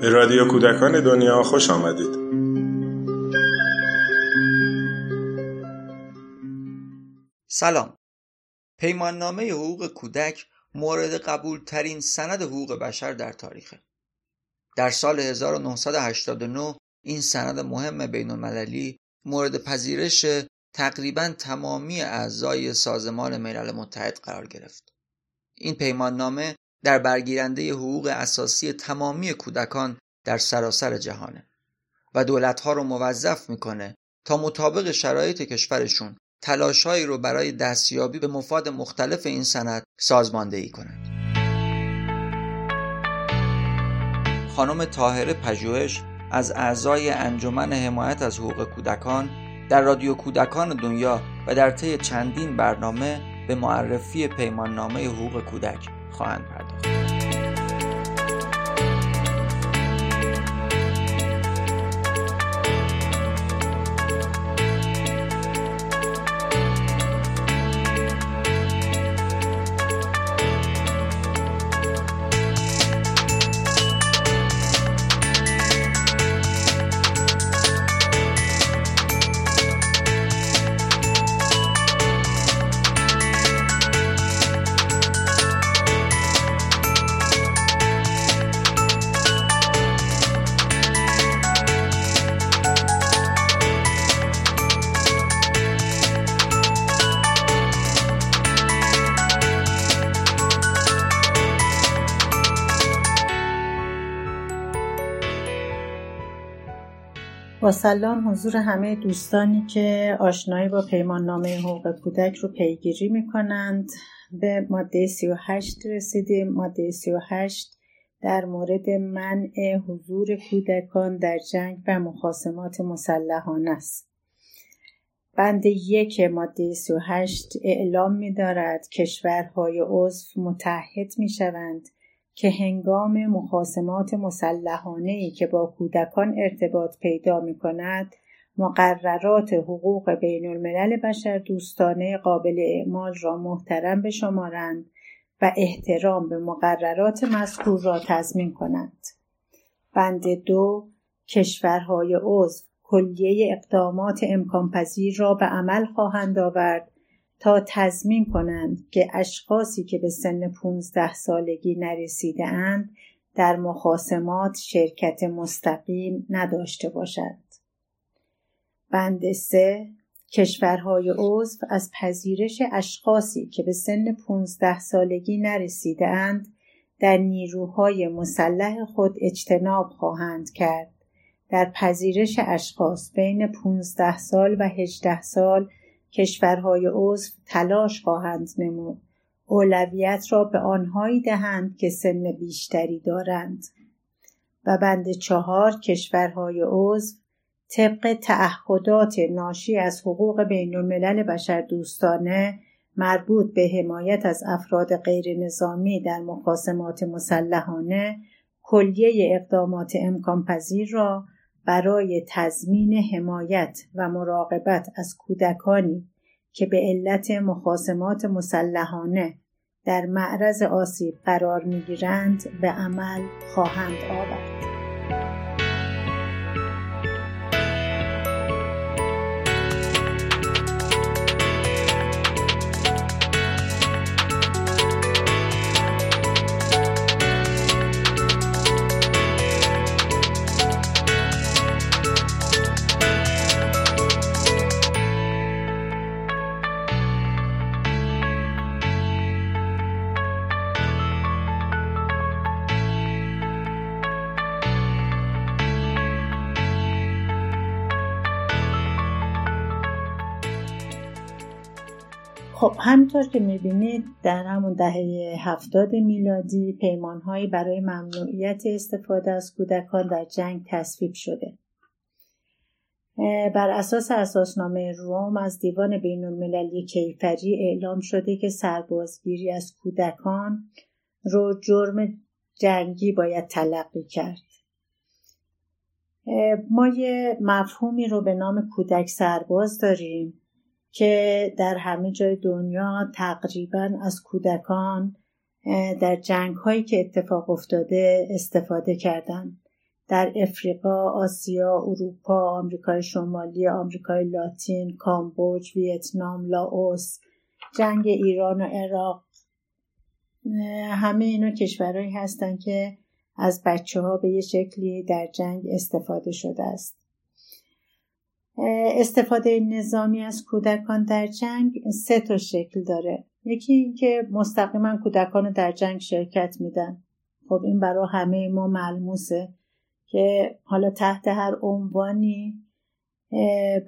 به رادیو کودکان دنیا خوش آمدید. سلام. پیماننامه حقوق کودک مورد قبول ترین سند حقوق بشر در تاریخه. در سال 1989 این سند مهم بین المللی مورد پذیرش تقریبا تمامی اعضای سازمان ملل متحد قرار گرفت. این پیماننامه در برگیرنده حقوق اساسی تمامی کودکان در سراسر جهانه و دولتها رو موظف می‌کنه تا مطابق شرایط کشورشون تلاشهایی رو برای دستیابی به مفاد مختلف این سند سازماندهی کنند. خانم طاهره پژوهش از اعضای انجمن حمایت از حقوق کودکان در رادیو کودکان دنیا و در طی چندین برنامه به معرفی پیماننامه حقوق کودک خواهند پرداخت. سلام حضور همه دوستانی که آشنایی با پیمان نامه حقوق کودک رو پیگیری می کنند به ماده 38 رسیدیم. ماده 38 در مورد منع حضور کودکان در جنگ و مخاسمات مسلحانه است. بند یک ماده 38 اعلام می دارد کشورهای عضو متحد می شوند که هنگام مخاسمات مسلحانه ای که با کودکان ارتباط پیدا می کند مقررات حقوق بین الملل بشر دوستانه قابل اعمال را محترم بشمارند و احترام به مقررات مذکور را تضمین کنند. بند دو کشورهای عضو کلیه اقدامات امکان پذیر را به عمل خواهند آورد تا تضمین کنند که اشخاصی که به سن 15 سالگی نرسیده اند در مخاسمات شرکت مستقیم نداشته باشند. بند سه کشورهای عضو از پذیرش اشخاصی که به سن 15 سالگی نرسیده اند در نیروهای مسلح خود اجتناب خواهند کرد. در پذیرش اشخاص بین 15 سال و 18 سال کشورهای عضو تلاش خواهند نمود. اولویت را به آنهایی دهند که سن بیشتری دارند. و بند چهار کشورهای عضو طبق تعهدات ناشی از حقوق بین الملل بشر دوستانه مربوط به حمایت از افراد غیر نظامی در مخاسمات مسلحانه کلیه اقدامات امکان پذیر را برای تضمین حمایت و مراقبت از کودکانی که به علت مخاسمات مسلحانه در معرض آسیب قرار می‌گیرند به عمل خواهند آورد. همینطور که می‌بینید در همون دهه هفتاد میلادی پیمانهایی برای ممنوعیت استفاده از کودکان در جنگ تصویب شده. بر اساس اساسنامه روم از دیوان بین المللی کیفری اعلام شده که سربازگیری از کودکان رو جرم جنگی باید تلقی کرد. ما یه مفهومی رو به نام کودک سرباز داریم. که در همه جای دنیا تقریبا از کودکان در جنگ هایی که اتفاق افتاده استفاده کردند. در افریقا، آسیا، اروپا، آمریکای شمالی، آمریکای لاتین، کامبوج، ویتنام، لاوس، جنگ ایران و عراق. همه اینا کشورهایی هستند که از بچه ها به یه شکلی در جنگ استفاده شده است. استفاده نظامی از کودکان در جنگ سه تا شکل داره. یکی اینکه مستقیما کودکان در جنگ شرکت میدن. خب این برای همه ما ملموسه که حالا تحت هر عنوانی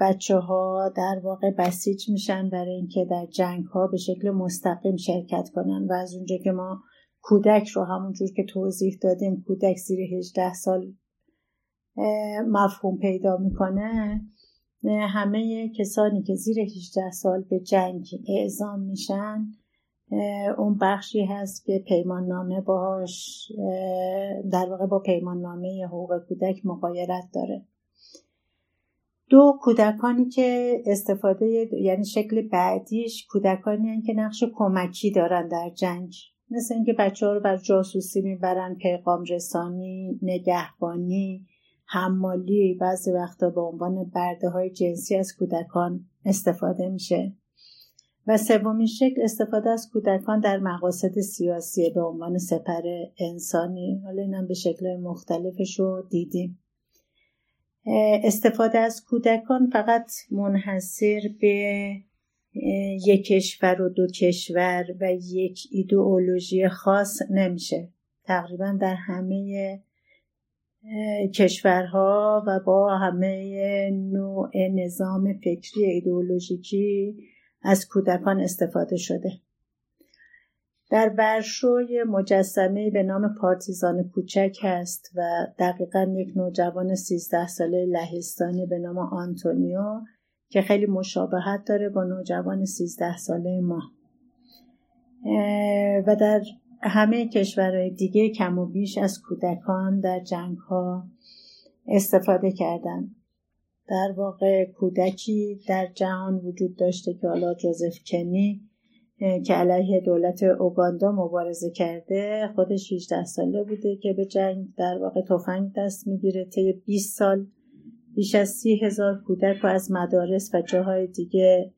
بچه ها در واقع بسیج میشن برای اینکه در جنگ ها به شکل مستقیم شرکت کنن و از اونجا که ما کودک رو همونجور که توضیح دادیم کودک زیر 18 سال مفهوم پیدا می‌کنه همه کسانی که زیر 18 سال به جنگ اعزام میشن اون بخشی هست که پیمان نامه باهاش در واقع با پیمان نامه حقوق کودک مقایرت داره. دو کودکانی که استفاده یعنی شکل بعدیش کودکانی هن که نقش کمکی دارن در جنگ. مثل اینکه بچه ها رو بر جاسوسی می‌برن پیغام رسانی نگهبانی حمالی بعضی وقتا به عنوان برده های جنسی از کودکان استفاده میشه. و سومین شکل استفاده از کودکان در مقاصد سیاسی به عنوان سپر انسانی. حالا اینم به شکل مختلفش رو دیدیم. استفاده از کودکان فقط منحصر به یک کشور و دو کشور و یک ایدئولوژی خاص نمیشه. تقریبا در همه کشورها و با همه نوع نظام فکری ایدئولوژیکی از کودکان استفاده شده. در ورشوی مجسمه به نام پارتیزان کوچک هست و دقیقا یک نوجوان 13 ساله لهستانی به نام آنتونیو که خیلی مشابهت داره با نوجوان 13 ساله ما. و در همه کشورهای دیگه کم و بیش از کودکان در جنگ ها استفاده کردند. در واقع کودکی در جهان وجود داشته که حالا جوزف کنی که علیه دولت اوگاندا مبارزه کرده خودش 18 ساله بوده که به جنگ در واقع تفنگ دست می‌گیره طی 20 سال بیش از سی هزار کودک و از مدارس و جاهای دیگه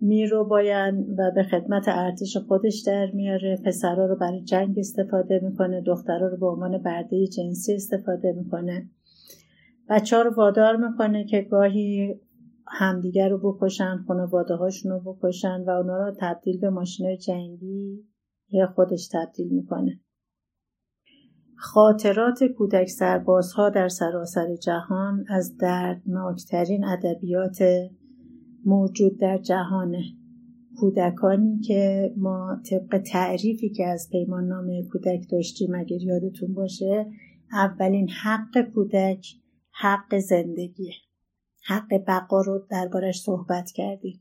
میرو باین و به خدمت ارتش خودش در میاره. پسرها رو برای جنگ استفاده می‌کنه. دخترها رو به عنوان برده جنسی استفاده می‌کنه. بچه ها رو وادار می‌کنه که گاهی همدیگر رو بکشن خانواده هاشون رو بکشن و اونا رو تبدیل به ماشین جنگی یا خودش تبدیل می‌کنه. خاطرات کودک سربازها در سراسر جهان از دردناکترین ادبیات موجود در جهانه. کودکانی که ما طبق تعریفی که از پیمان نامه کودک داشتیم اگر یادتون باشه اولین حق کودک حق زندگیه. حق بقا رو دربارش صحبت کردیم.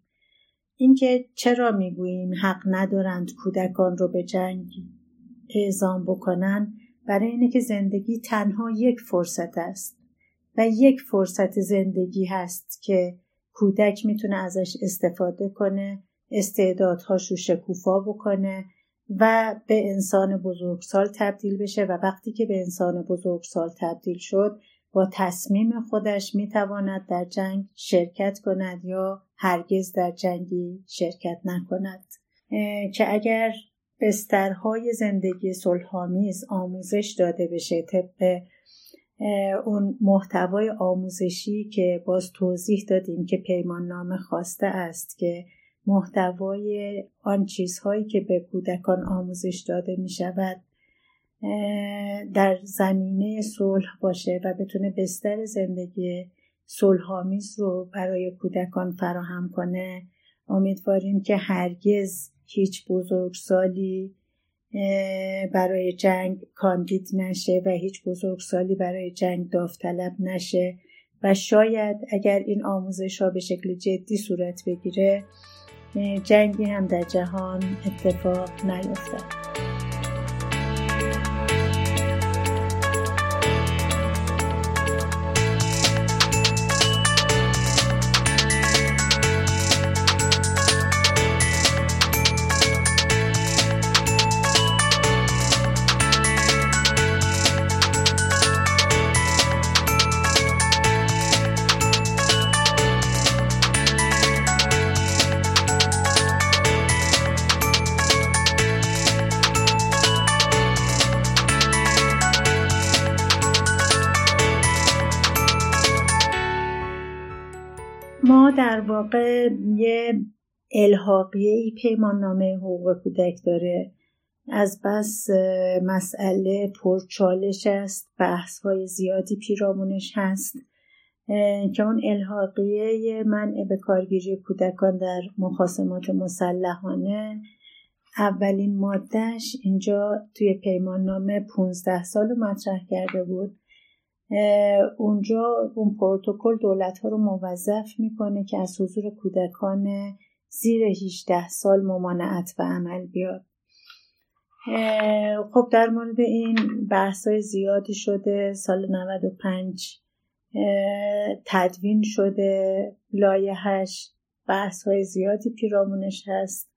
اینکه چرا می‌گوییم حق ندارند کودکان رو به جنگ اعزام بکنن برای اینه که زندگی تنها یک فرصت است و یک فرصت زندگی هست که کودک می‌تونه ازش استفاده کنه استعدادهاش رو شکوفا بکنه و به انسان بزرگسال تبدیل بشه و وقتی که به انسان بزرگسال تبدیل شد با تصمیم خودش می‌تواند در جنگ شرکت کند یا هرگز در جنگی شرکت نکند. که اگر بسترهای زندگی صلحآمیز آموزش داده بشه طبق اون محتوای آموزشی که باز توضیح دادیم که پیمان نامه خواسته است که محتوای آن چیزهایی که به کودکان آموزش داده می شود در زمینه صلح باشه و بتونه بستر زندگی صلحآمیز رو برای کودکان فراهم کنه. امیدواریم که هرگز هیچ بزرگسالی برای جنگ کاندید نشه و بزرگ بزرگسالی برای جنگ داوطلب نشه و شاید اگر این آموزش ها به شکل جدی صورت بگیره جنگی هم در جهان اتفاق نیفتد. در واقع یه الحاقیه ای پیمان نامه حقوق کودک داره. از بس مسئله پرچالش است بحث های زیادی پیرامونش هست که اون الحاقیه منع به کارگیری کودکان در مخاسمات مسلحانه. اولین مادهش اینجا توی پیمان نامه 15 سال مطرح کرده بود. اونجا اون پروتکل دولت ها رو موظف می‌کنه که از حضور کودکان زیر 18 سال ممانعت به عمل بیاد. خب در مورد این بحث های زیادی شده سال 95 تدوین شده لایحش بحث های زیادی پیرامونش هست.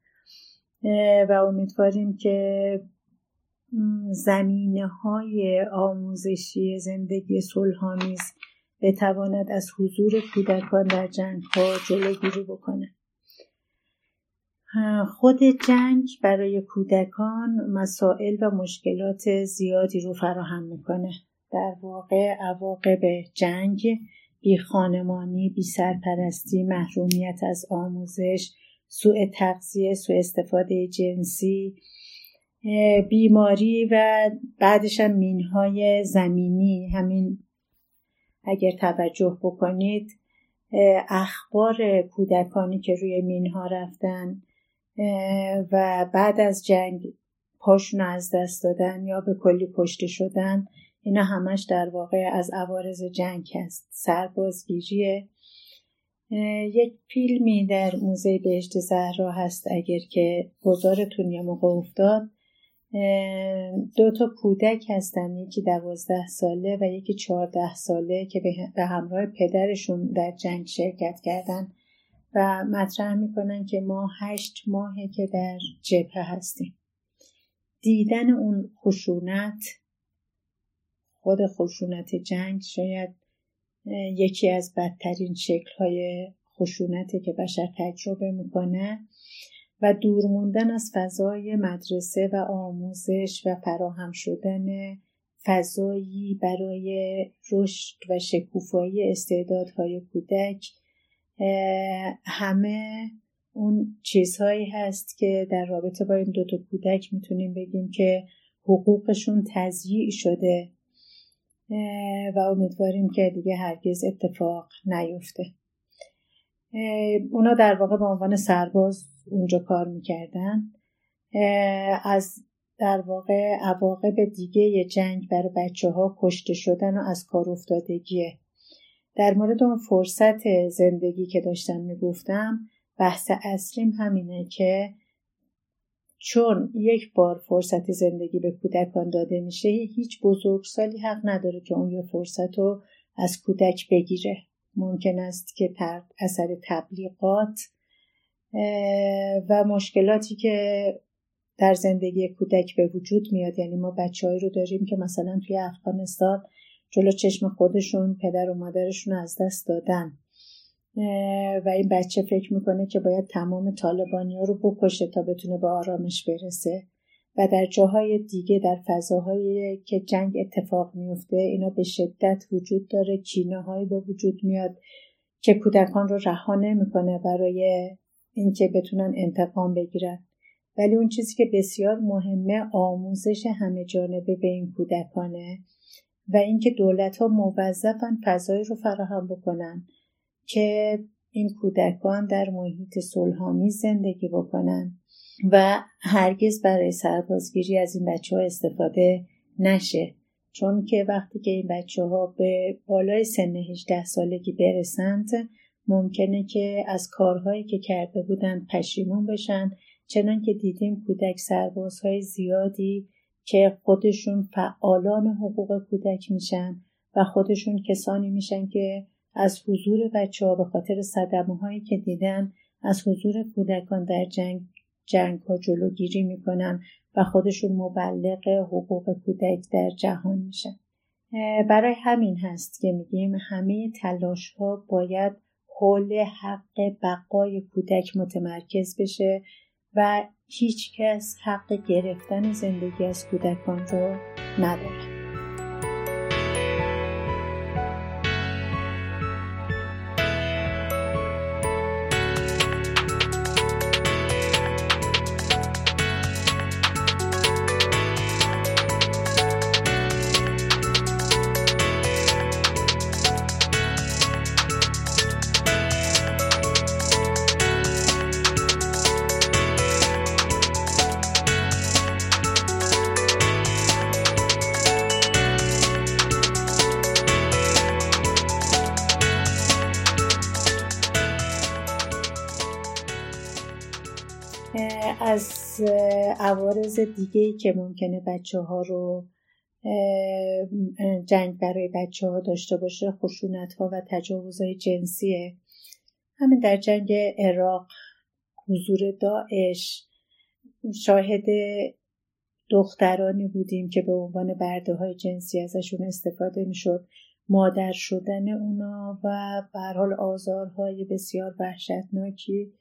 و امیدواریم که زمینه های آموزشی زندگی صلحآمیز بتواند از حضور کودکان در جنگ ها جلوگیری بکنه خود جنگ برای کودکان مسائل و مشکلات زیادی رو فراهم می‌کنه. در واقع عواقب جنگ بی خانمانی، بی سرپرستی، محرومیت از آموزش، سوء تغذیه، سوء استفاده جنسی، بیماری و بعدش هم مینهای زمینی. همین اگر توجه بکنید اخبار کودکانی که روی مینها رفتن و بعد از جنگ پاشون از دست دادن یا به کلی کشته شدن اینا همش در واقع از عوارض جنگ هست. سربازگیریه. یک فیلمی در موزه بهشت زهرا هست اگر که گذارتون یه موقع افتاد. دو تا کودک هستن یکی دوازده ساله و یکی چهارده ساله که به همراه پدرشون در جنگ شرکت کردن و مطرح می‌کنن که ما هشت ماهه که در جبهه هستیم. دیدن اون خشونت خود خشونت جنگ شاید یکی از بدترین شکلهای خشونته که بشر تجربه می‌کنه. و دور موندن از فضای مدرسه و آموزش و فراهم شدن فضایی برای رشد و شکوفایی استعدادهای کودک همه اون چیزهایی هست که در رابطه با این دوتا کودک می‌تونیم بگیم که حقوقشون تضییع شده و امیدواریم که دیگه هرگز اتفاق نیفته. اونا در واقع به عنوان سرباز اونجا کار می‌کردن. از در واقع عواقب دیگه جنگ برای بچه ها کشته شدن و از کار افتادگیه. در مورد اون فرصت زندگی که داشتم می‌گفتم بحث اصلیم همینه که چون یک بار فرصت زندگی به کودکان داده میشه هیچ بزرگسالی حق نداره که اون یه فرصت رو از کودک بگیره. ممکن است که اثر تبلیغات و مشکلاتی که در زندگی کودک به وجود میاد. یعنی ما بچههایی رو داریم که مثلا توی افغانستان جلو چشم خودشون پدر و مادرشون از دست دادن. و این بچه فکر می‌کنه که باید تمام طالبانی رو بکشه تا بتونه به آرامش برسه. و در جاهای دیگه در فضاهایی که جنگ اتفاق میفته اینا به شدت وجود داره کینه هایی به وجود میاد که کودکان رو رها نمی‌کنه برای اینکه بتونن انتقام بگیرن. ولی اون چیزی که بسیار مهمه آموزش همه جانبه به این کودکانه و اینکه دولت ها موظفن فضایی رو فراهم بکنن که این کودکان در محیط صلحآمیز زندگی بکنن و هرگز برای سربازگیری از این بچه ها استفاده نشه. چون که وقتی که این بچه ها به بالای سن 18 سالگی برسند ممکنه که از کارهایی که کرده بودند پشیمون بشن. چنان که دیدیم کودک سربازهای زیادی که خودشون فعالان حقوق کودک میشن و خودشون کسانی میشن که از حضور بچه ها به خاطر صدمه هایی که دیدن از حضور کودکان در جنگ جنگ ها جلوگیری می‌کنن و خودشون مبلغ حقوق کودک در جهان میشن. برای همین هست که میگیم همه تلاش ها باید حول حق بقای کودک متمرکز بشه و هیچ کس حق گرفتن زندگی از کودکان رو نداره. از عوارض دیگه ای که ممکنه بچه ها رو جنگ برای بچه ها داشته باشه خشونت ها و تجاوزهای جنسیه. همین در جنگ عراق حضور داعش شاهد دخترانی بودیم که به عنوان برده های جنسی ازشون استفاده می‌شد. مادر شدن اونا و به حال آزارهای بسیار وحشتناکی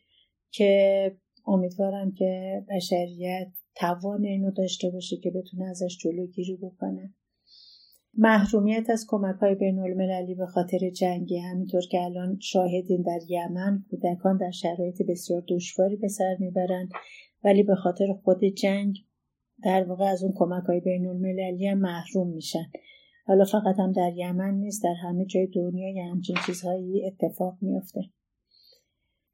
که امیدوارم که بشریت توان اینو داشته باشه که بتونه ازش جلوگیری بکنه. محرومیت از کمک های بین المللی به خاطر جنگی همینطور که الان شاهدین در یمن کودکان در شرایط بسیار دشواری به سر می‌برند ولی به خاطر خود جنگ در واقع از اون کمک های بین المللی هم محروم میشن. حالا فقط هم در یمن نیست در همه جای دنیا یه همچین چیزهایی اتفاق میافته.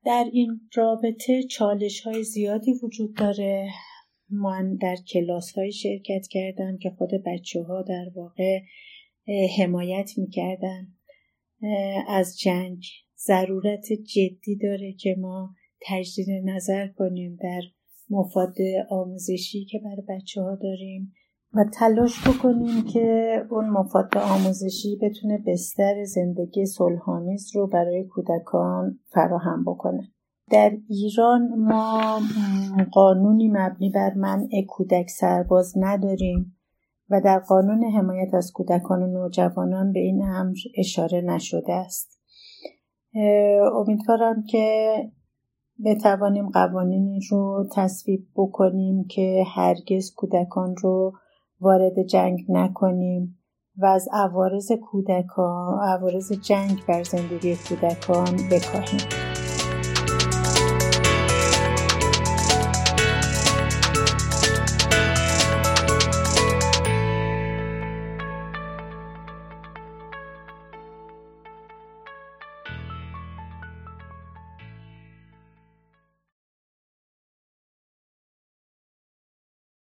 در این رابطه چالش های زیادی وجود داره. من در کلاس های شرکت کردم که خود بچه ها در واقع حمایت می‌کردن. از جنگ. ضرورت جدی داره که ما تجدید نظر کنیم در مفاد آموزشی که برای بچه ها داریم. و تلاش بکنیم که اون مفاد آموزشی بتونه بستر زندگی صلحآمیز رو برای کودکان فراهم بکنه. در ایران ما قانونی مبنی بر منع کودک سرباز نداریم و در قانون حمایت از کودکان و نوجوانان به این امر اشاره نشده است. امیدوارم که بتوانیم قوانینی رو تصویب بکنیم که هرگز کودکان رو وارد جنگ نکنیم و از عوارض کودکان عوارض جنگ بر زندگی کودکان بکاهیم.